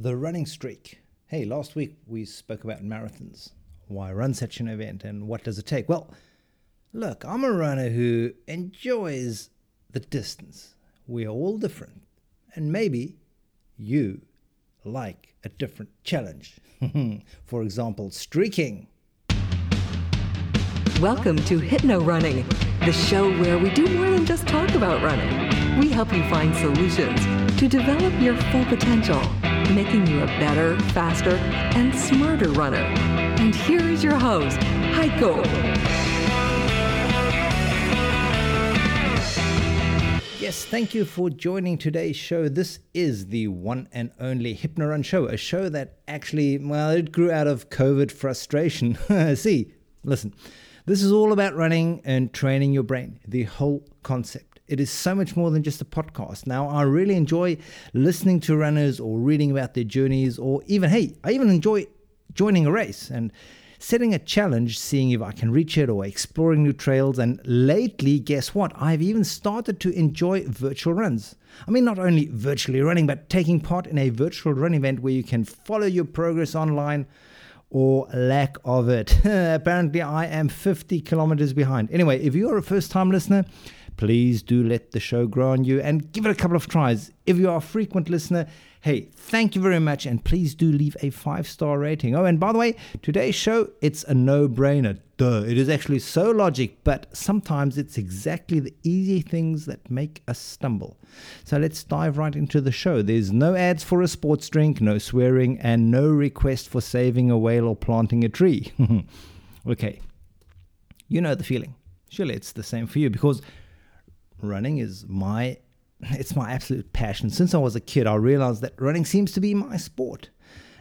The running streak. Hey, last week we spoke about marathons. Why run such an event and what does it take? Well, look, I'm a runner who enjoys the distance. We are all different. And maybe you like a different challenge. For example, streaking. Welcome to Hypno Running, the show where we do more than just talk about running. We help you find solutions to develop your full potential making you a better, faster, and smarter runner. And here is your host, Heiko. Yes, thank you for joining today's show. This is the one and only Hypnorun show, a show that actually, well, it grew out of COVID frustration. See, listen, this is all about running and training your brain, the whole concept. It is so much more than just a podcast. Now, I really enjoy listening to runners or reading about their journeys, or even, hey, I even enjoy joining a race and setting a challenge, seeing if I can reach it, or exploring new trails. And lately, guess what? I've even started to enjoy virtual runs. I mean, not only virtually running, but taking part in a virtual run event where you can follow your progress online or lack of it. Apparently, I am 50 kilometers behind. Anyway, if you're a first time listener, please do let the show grow on you and give it a couple of tries. If you are a frequent listener, hey, thank you very much and please do leave a five star rating. Oh, and by the way, today's show, it's a no brainer. Duh, it is actually so logic, but sometimes it's exactly the easy things that make us stumble. So let's dive right into the show. There's no ads for a sports drink, no swearing, and no request for saving a whale or planting a tree. okay, you know the feeling. Surely it's the same for you because running is my it's my absolute passion. Since I was a kid, I realized that running seems to be my sport.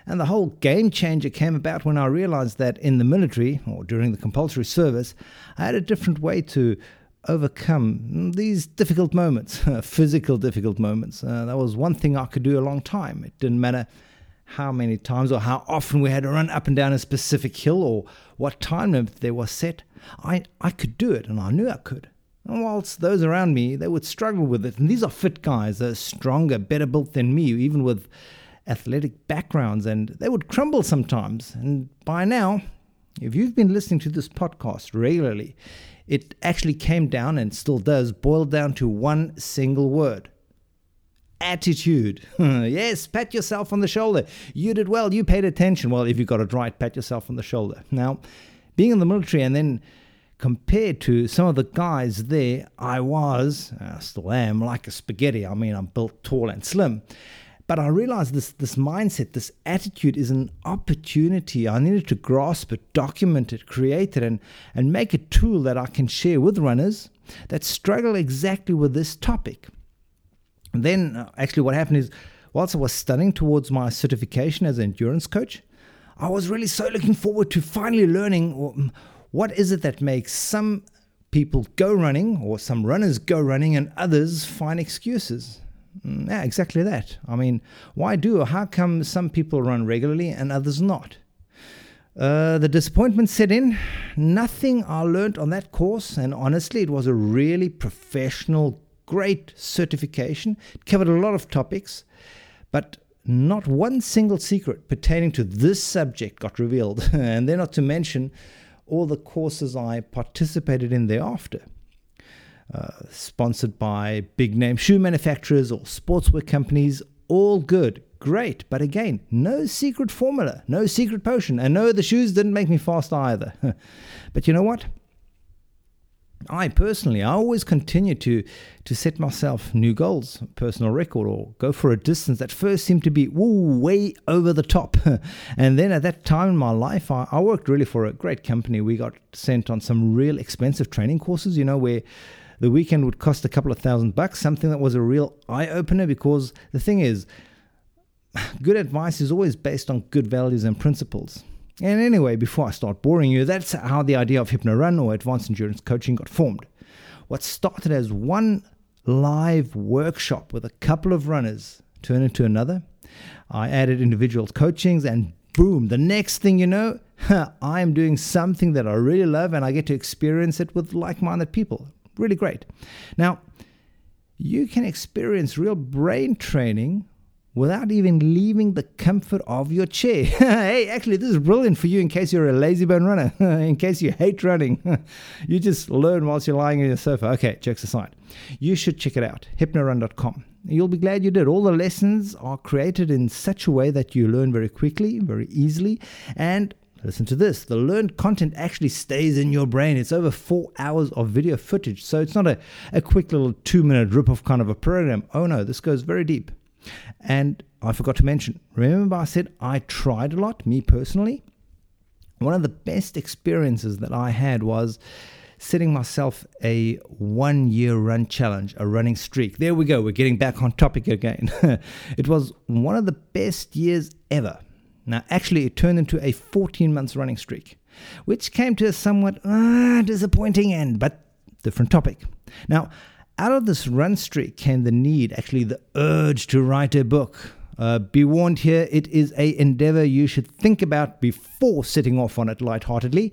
And the whole game changer came about when I realized that in the military or during the compulsory service, I had a different way to overcome these difficult moments, physical difficult moments. Uh, that was one thing I could do a long time. It didn't matter how many times or how often we had to run up and down a specific hill or what time limit there was set. I, I could do it and I knew I could. And whilst those around me, they would struggle with it. And these are fit guys, they're stronger, better built than me, even with athletic backgrounds, and they would crumble sometimes. And by now, if you've been listening to this podcast regularly, it actually came down and still does boil down to one single word attitude. yes, pat yourself on the shoulder. You did well, you paid attention. Well, if you got it right, pat yourself on the shoulder. Now, being in the military and then compared to some of the guys there, I was, I uh, still am, like a spaghetti. I mean, I'm built tall and slim. But I realized this, this mindset, this attitude is an opportunity. I needed to grasp it, document it, create it, and, and make a tool that I can share with runners that struggle exactly with this topic. And then, uh, actually, what happened is, whilst I was studying towards my certification as an endurance coach, I was really so looking forward to finally learning what is it that makes some people go running or some runners go running and others find excuses? Mm, yeah, exactly that. I mean, why do or how come some people run regularly and others not? Uh, the disappointment set in. Nothing I learned on that course, and honestly, it was a really professional, great certification. It covered a lot of topics, but not one single secret pertaining to this subject got revealed. and then, not to mention all the courses I participated in thereafter. Uh, sponsored by big name shoe manufacturers or sportswear companies, all good, great. But again, no secret formula, no secret potion. And no, the shoes didn't make me fast either. but you know what? I personally, I always continue to to set myself new goals, personal record, or go for a distance that first seemed to be way over the top. and then at that time in my life, I, I worked really for a great company. We got sent on some real expensive training courses, you know, where the weekend would cost a couple of thousand bucks, something that was a real eye opener because the thing is, good advice is always based on good values and principles. And anyway, before I start boring you, that's how the idea of HypnoRun or advanced endurance coaching got formed. What started as one live workshop with a couple of runners turned into another. I added individual coachings, and boom, the next thing you know, I am doing something that I really love and I get to experience it with like minded people. Really great. Now, you can experience real brain training without even leaving the comfort of your chair. hey, actually, this is brilliant for you in case you're a lazy bone runner, in case you hate running. you just learn whilst you're lying on your sofa. Okay, jokes aside. You should check it out, hypnorun.com. You'll be glad you did. All the lessons are created in such a way that you learn very quickly, very easily, and Listen to this. The learned content actually stays in your brain. It's over four hours of video footage. So it's not a, a quick little two minute rip off kind of a program. Oh no, this goes very deep. And I forgot to mention, remember I said I tried a lot, me personally? One of the best experiences that I had was setting myself a one year run challenge, a running streak. There we go, we're getting back on topic again. it was one of the best years ever. Now, actually, it turned into a 14 months running streak, which came to a somewhat uh, disappointing end, but different topic. Now, out of this run streak came the need, actually the urge to write a book. Uh, be warned here, it is a endeavor you should think about before setting off on it lightheartedly,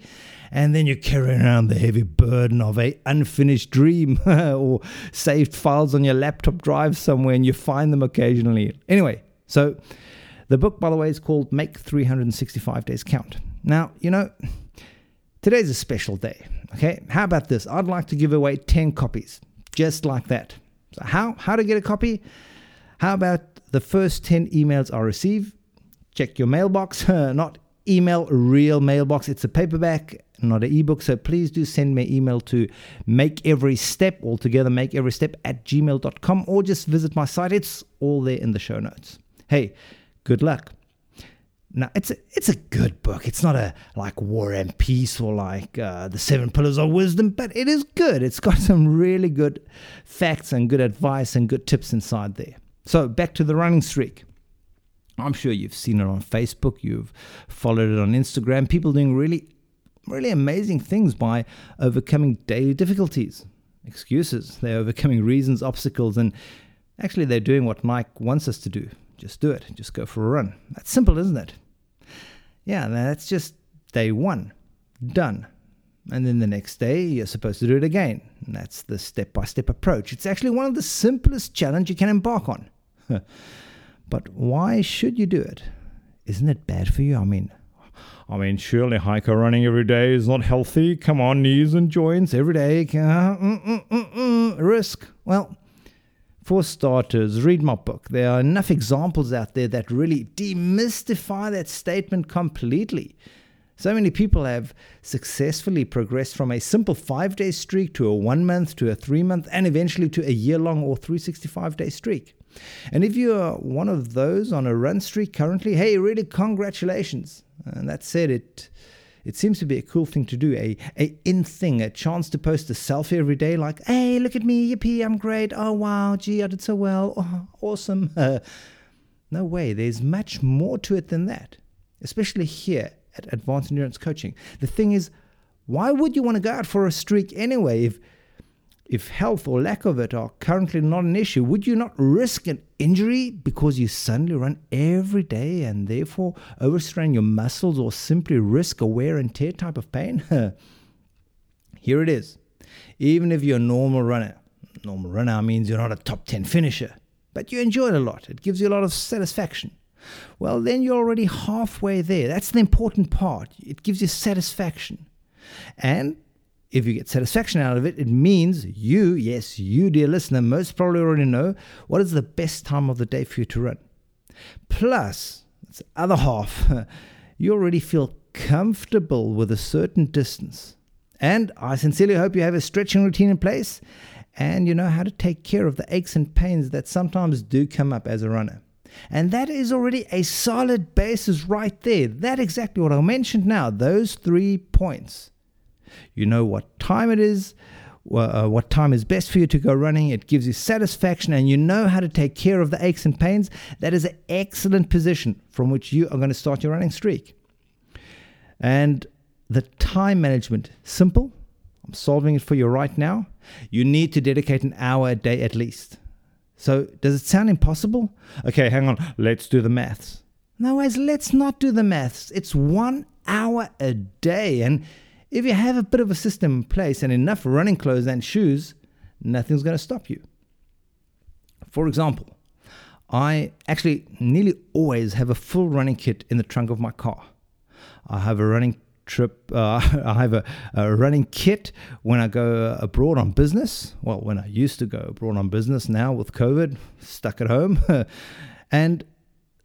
and then you're carrying around the heavy burden of a unfinished dream or saved files on your laptop drive somewhere, and you find them occasionally. Anyway, so the book, by the way, is called Make 365 Days Count. Now, you know, today's a special day. Okay, how about this? I'd like to give away 10 copies just like that. So how how to get a copy? How about the first 10 emails I receive? Check your mailbox, not email real mailbox. It's a paperback, not an ebook. So please do send me email to make every step altogether, make every step at gmail.com or just visit my site. It's all there in the show notes. Hey, good luck. Now it's a, it's a good book. It's not a like War and Peace or like uh, the Seven Pillars of Wisdom, but it is good. It's got some really good facts and good advice and good tips inside there. So back to the running streak. I'm sure you've seen it on Facebook. You've followed it on Instagram. People doing really, really amazing things by overcoming daily difficulties, excuses. They're overcoming reasons, obstacles, and actually they're doing what Nike wants us to do. Just do it. Just go for a run. That's simple, isn't it? Yeah, that's just day one. Done. And then the next day, you're supposed to do it again. And that's the step by step approach. It's actually one of the simplest challenges you can embark on. but why should you do it? Isn't it bad for you? I mean, I mean, surely Heiko running every day is not healthy. Come on, knees and joints every day. Uh, mm, mm, mm, risk. Well, for starters, read my book. There are enough examples out there that really demystify that statement completely. So many people have successfully progressed from a simple five day streak to a one month to a three month and eventually to a year long or 365 day streak. And if you are one of those on a run streak currently, hey, really congratulations. And that said, it it seems to be a cool thing to do, a, a in thing, a chance to post a selfie every day, like, hey, look at me, yippee, I'm great. Oh, wow, gee, I did so well. Oh, awesome. Uh, no way, there's much more to it than that, especially here at Advanced Endurance Coaching. The thing is, why would you want to go out for a streak anyway if if health or lack of it are currently not an issue, would you not risk an injury because you suddenly run every day and therefore overstrain your muscles or simply risk a wear and tear type of pain? Here it is. Even if you're a normal runner, normal runner means you're not a top 10 finisher, but you enjoy it a lot, it gives you a lot of satisfaction. Well, then you're already halfway there. That's the important part. It gives you satisfaction. And if you get satisfaction out of it, it means you, yes, you, dear listener, most probably already know what is the best time of the day for you to run. Plus, that's the other half, you already feel comfortable with a certain distance. And I sincerely hope you have a stretching routine in place and you know how to take care of the aches and pains that sometimes do come up as a runner. And that is already a solid basis right there. That exactly what I mentioned now, those three points. You know what time it is, uh, what time is best for you to go running. It gives you satisfaction, and you know how to take care of the aches and pains. That is an excellent position from which you are going to start your running streak. And the time management, simple. I'm solving it for you right now. You need to dedicate an hour a day at least. So, does it sound impossible? Okay, hang on. Let's do the maths. No, guys, let's not do the maths. It's one hour a day. And if you have a bit of a system in place and enough running clothes and shoes, nothing's going to stop you. For example, I actually nearly always have a full running kit in the trunk of my car. I have a running trip. Uh, I have a, a, running kit when I go abroad on business. Well, when I used to go abroad on business, now with COVID, stuck at home. and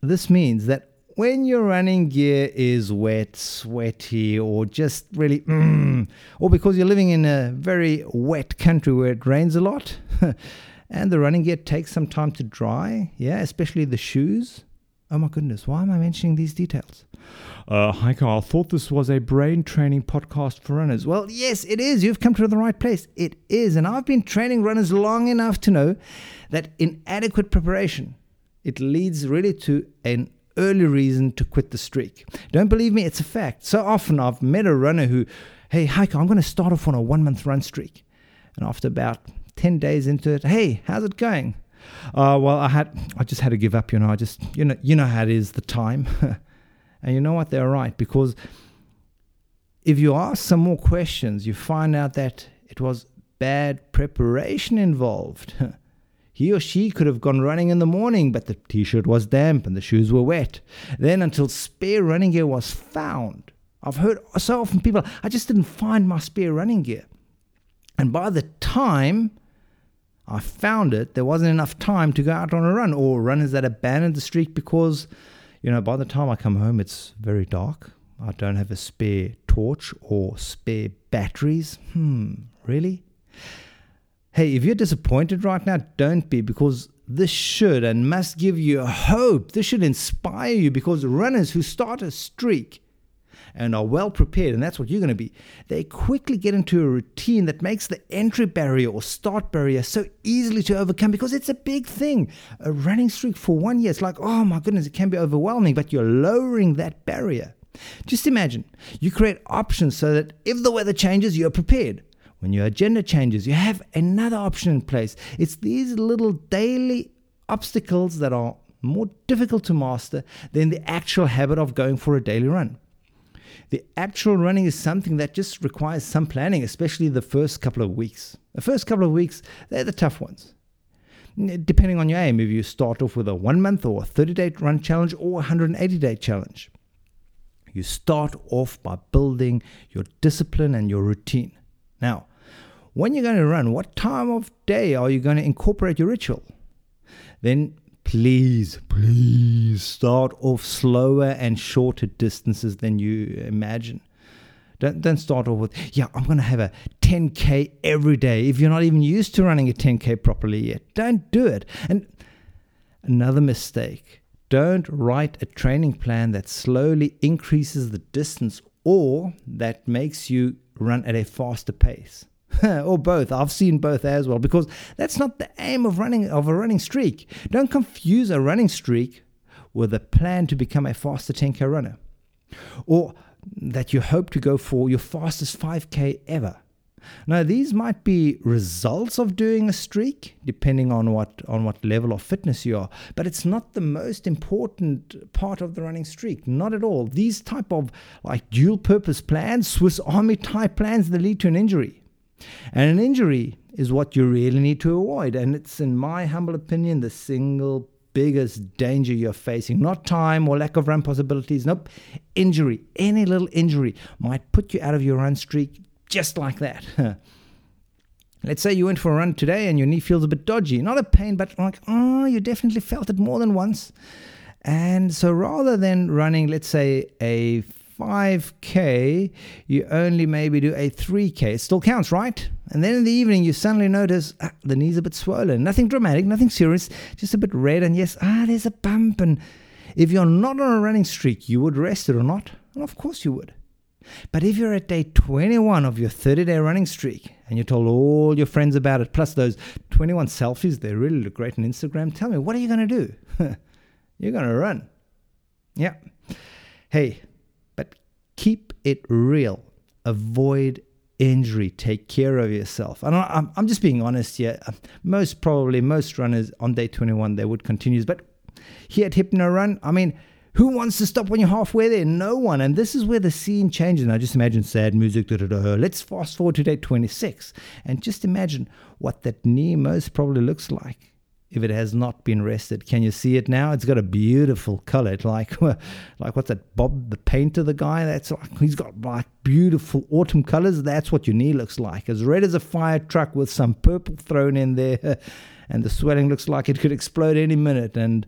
this means that when your running gear is wet, sweaty, or just really, mm, or because you're living in a very wet country where it rains a lot, and the running gear takes some time to dry, yeah, especially the shoes. Oh my goodness, why am I mentioning these details? Uh, Heiko, I thought this was a brain training podcast for runners. Well, yes, it is. You've come to the right place. It is. And I've been training runners long enough to know that inadequate preparation, it leads really to an early reason to quit the streak. Don't believe me, it's a fact. So often I've met a runner who, hey, Heiko, I'm going to start off on a one month run streak. And after about 10 days into it, hey, how's it going? Uh, well, I had, I just had to give up. You know, I just, you know, you know how it is. The time, And you know what? They're right because if you ask some more questions, you find out that it was bad preparation involved. he or she could have gone running in the morning, but the t shirt was damp and the shoes were wet. Then, until spare running gear was found, I've heard so often people, I just didn't find my spare running gear. And by the time I found it, there wasn't enough time to go out on a run, or runners that abandoned the streak because you know, by the time I come home, it's very dark. I don't have a spare torch or spare batteries. Hmm, really? Hey, if you're disappointed right now, don't be because this should and must give you hope. This should inspire you because runners who start a streak and are well prepared, and that's what you're going to be, they quickly get into a routine that makes the entry barrier or start barrier so easily to overcome because it's a big thing. A running streak for one year, it's like, oh my goodness, it can be overwhelming, but you're lowering that barrier. Just imagine you create options so that if the weather changes, you're prepared. When your agenda changes, you have another option in place. It's these little daily obstacles that are more difficult to master than the actual habit of going for a daily run. The actual running is something that just requires some planning, especially the first couple of weeks. The first couple of weeks, they're the tough ones. Depending on your aim, if you start off with a one month or a 30 day run challenge or a 180 day challenge, you start off by building your discipline and your routine. Now, when you're going to run, what time of day are you going to incorporate your ritual? Then please, please start off slower and shorter distances than you imagine. Don't, don't start off with, yeah, I'm going to have a 10K every day. If you're not even used to running a 10K properly yet, don't do it. And another mistake don't write a training plan that slowly increases the distance or that makes you run at a faster pace. or both. I've seen both as well because that's not the aim of running of a running streak. Don't confuse a running streak with a plan to become a faster 10k runner, or that you hope to go for your fastest 5k ever. Now these might be results of doing a streak depending on what on what level of fitness you are but it's not the most important part of the running streak not at all these type of like dual purpose plans Swiss army type plans that lead to an injury and an injury is what you really need to avoid. And it's, in my humble opinion, the single biggest danger you're facing. Not time or lack of run possibilities. Nope. Injury. Any little injury might put you out of your run streak just like that. Let's say you went for a run today and your knee feels a bit dodgy. Not a pain, but like, oh, you definitely felt it more than once. And so rather than running, let's say, a 5K, you only maybe do a 3K. It still counts, right? And then in the evening, you suddenly notice ah, the knee's a bit swollen. Nothing dramatic, nothing serious, just a bit red. And yes, ah, there's a bump. And if you're not on a running streak, you would rest it or not? And of course you would. But if you're at day 21 of your 30 day running streak and you told all your friends about it, plus those 21 selfies, they really look great on Instagram, tell me, what are you going to do? you're going to run. Yeah. Hey, but keep it real. Avoid injury. Take care of yourself. And I'm, just being honest here. Uh, most probably, most runners on day 21, they would continue. But here at Hypno Run, I mean, who wants to stop when you're halfway there? No one. And this is where the scene changes. And I just imagine sad music. Da, da, da. Let's fast forward to day 26 and just imagine what that knee most probably looks like. if it has not been rested. Can you see it now? It's got a beautiful color. It's like, like what's that? Bob the painter, the guy. That's like he's got like beautiful autumn colors. That's what your knee looks like, as red as a fire truck with some purple thrown in there, and the swelling looks like it could explode any minute. And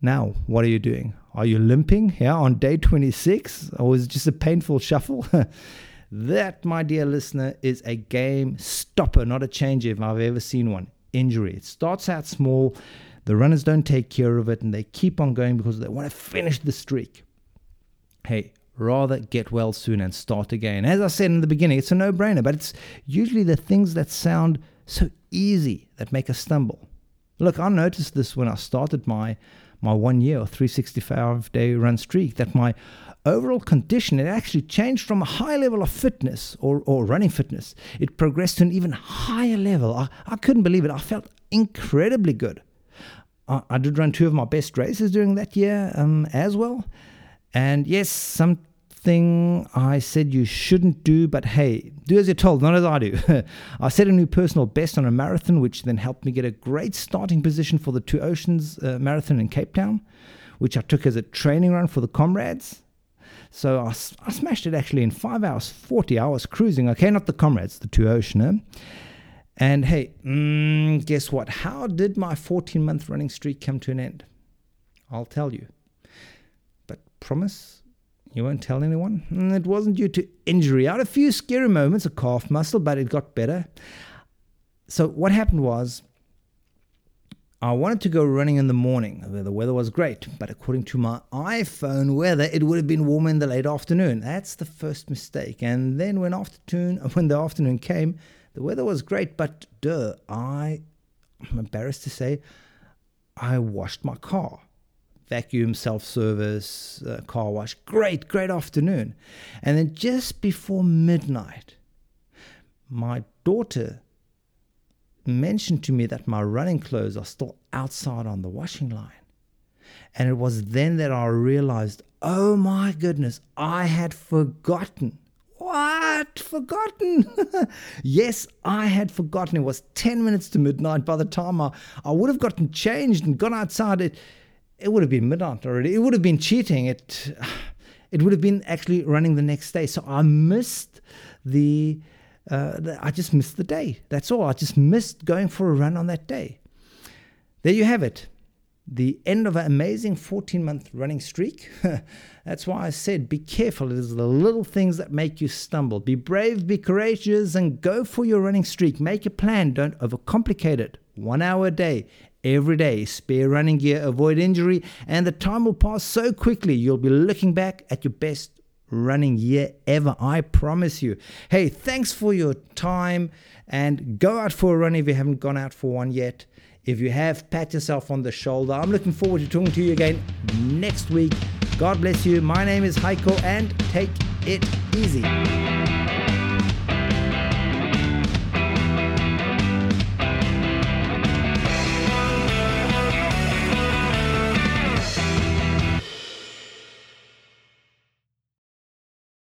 now, what are you doing? Are you limping? Yeah, on day 26, or is it just a painful shuffle? that, my dear listener, is a game stopper, not a changer if I've ever seen one injury. It starts out small, the runners don't take care of it, and they keep on going because they want to finish the streak. Hey, rather get well soon and start again. As I said in the beginning, it's a no brainer, but it's usually the things that sound so easy that make us stumble. Look, I noticed this when I started my my one year or 365 day run streak that my overall condition, it actually changed from a high level of fitness or, or running fitness. It progressed to an even higher level. I, I couldn't believe it. I felt incredibly good. I, I did run two of my best races during that year um, as well. And yes, something I said you shouldn't do, but hey, do as you're told, not as I do. I set a new personal best on a marathon, which then helped me get a great starting position for the Two Oceans uh, Marathon in Cape Town, which I took as a training run for the Comrades. So I, I smashed it actually in 5 hours 40 hours cruising. Okay, not the Comrades, the two oceaner. And hey, mm, guess what? How did my 14 month running streak come to an end? I'll tell you. But promise you won't tell anyone? Mm, it wasn't due to injury. I had a few scary moments of calf muscle, but it got better. So what happened was I wanted to go running in the morning. The weather was great, but according to my iPhone weather, it would have been warm in the late afternoon. That's the first mistake. And then when afternoon, when the afternoon came, the weather was great, but duh, I, I'm embarrassed to say, I washed my car. Vacuum, self service, uh, car wash. Great, great afternoon. And then just before midnight, my daughter mentioned to me that my running clothes are still outside on the washing line. And it was then that I realized, oh my goodness, I had forgotten. What? Forgotten? yes, I had forgotten. It was 10 minutes to midnight. By the time I, I would have gotten changed and gone outside, it, it would have been midnight already. It would have been cheating. It, it would have been actually running the next day. So I missed the uh, I just missed the day. That's all. I just missed going for a run on that day. There you have it. The end of an amazing 14 month running streak. That's why I said be careful. It is the little things that make you stumble. Be brave, be courageous, and go for your running streak. Make a plan. Don't overcomplicate it. One hour a day, every day. Spare running gear, avoid injury, and the time will pass so quickly you'll be looking back at your best running year ever. I promise you. Hey, thanks for your time and go out for a run if you haven't gone out for one yet. If you have, pat yourself on the shoulder. I'm looking forward to talking to you again next week. God bless you. My name is Heiko and take it easy.